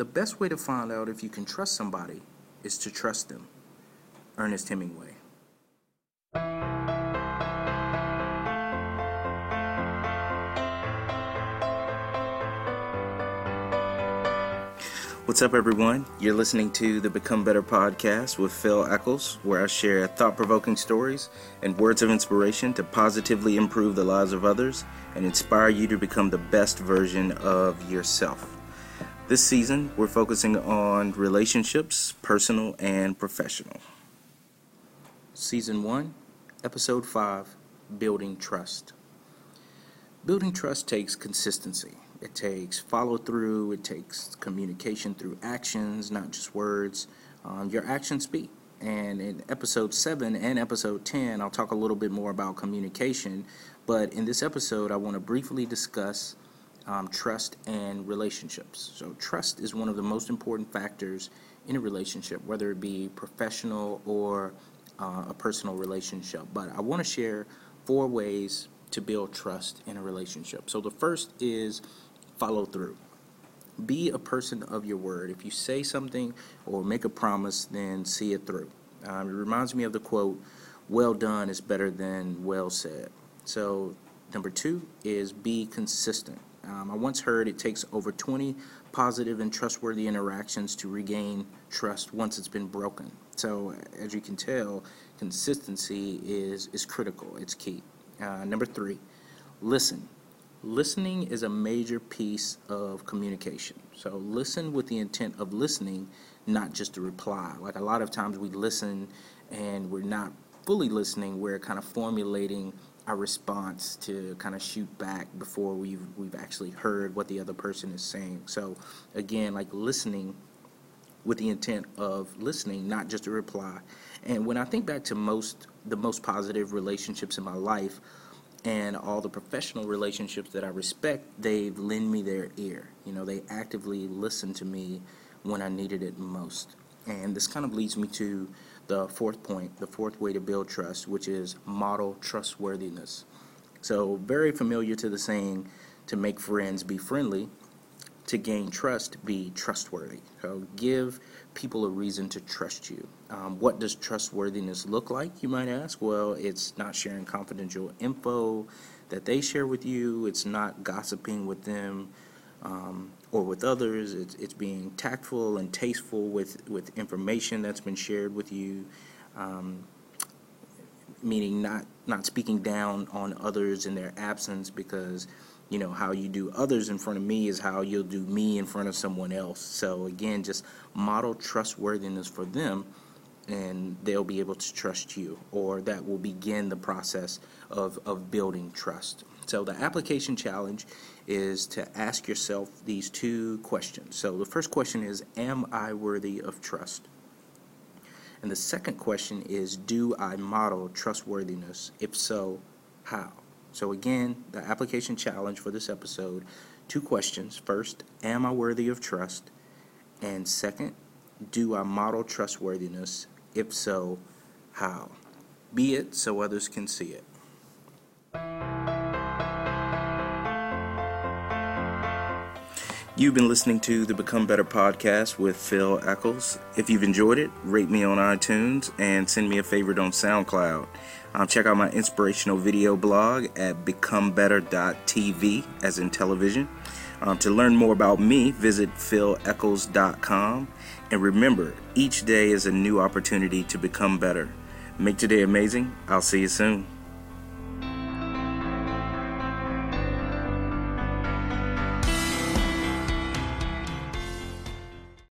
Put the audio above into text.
The best way to find out if you can trust somebody is to trust them. Ernest Hemingway. What's up, everyone? You're listening to the Become Better podcast with Phil Eccles, where I share thought provoking stories and words of inspiration to positively improve the lives of others and inspire you to become the best version of yourself. This season, we're focusing on relationships, personal and professional. Season 1, Episode 5 Building Trust. Building trust takes consistency. It takes follow through, it takes communication through actions, not just words. Um, your actions speak. And in episode 7 and episode 10, I'll talk a little bit more about communication. But in this episode, I want to briefly discuss um, trust and relationships. So, trust is one of the most important factors in a relationship, whether it be professional or uh, a personal relationship. But I want to share four ways to build trust in a relationship. So, the first is follow through. Be a person of your word. If you say something or make a promise, then see it through. Um, it reminds me of the quote, well done is better than well said. So, number two is be consistent. Um, I once heard it takes over 20 positive and trustworthy interactions to regain trust once it's been broken. So, as you can tell, consistency is, is critical, it's key. Uh, number three, listen. Listening is a major piece of communication. So listen with the intent of listening, not just to reply. Like a lot of times we listen and we're not fully listening, we're kind of formulating our response to kind of shoot back before we've we've actually heard what the other person is saying. So again, like listening with the intent of listening, not just a reply. And when I think back to most the most positive relationships in my life, and all the professional relationships that I respect, they've lend me their ear. You know, they actively listen to me when I needed it most. And this kind of leads me to the fourth point, the fourth way to build trust, which is model trustworthiness. So, very familiar to the saying to make friends, be friendly to gain trust, be trustworthy. So give people a reason to trust you. Um, what does trustworthiness look like, you might ask? Well, it's not sharing confidential info that they share with you, it's not gossiping with them. Um, or with others, it's, it's being tactful and tasteful with, with information that's been shared with you, um, meaning not, not speaking down on others in their absence because you know how you do others in front of me is how you'll do me in front of someone else. So again just model trustworthiness for them and they'll be able to trust you or that will begin the process of, of building trust so the application challenge is to ask yourself these two questions so the first question is am i worthy of trust and the second question is do i model trustworthiness if so how so, again, the application challenge for this episode two questions. First, am I worthy of trust? And second, do I model trustworthiness? If so, how? Be it so others can see it. You've been listening to the Become Better podcast with Phil Eccles. If you've enjoyed it, rate me on iTunes and send me a favorite on SoundCloud. Um, check out my inspirational video blog at becomebetter.tv, as in television. Um, to learn more about me, visit phileccles.com. And remember, each day is a new opportunity to become better. Make today amazing. I'll see you soon.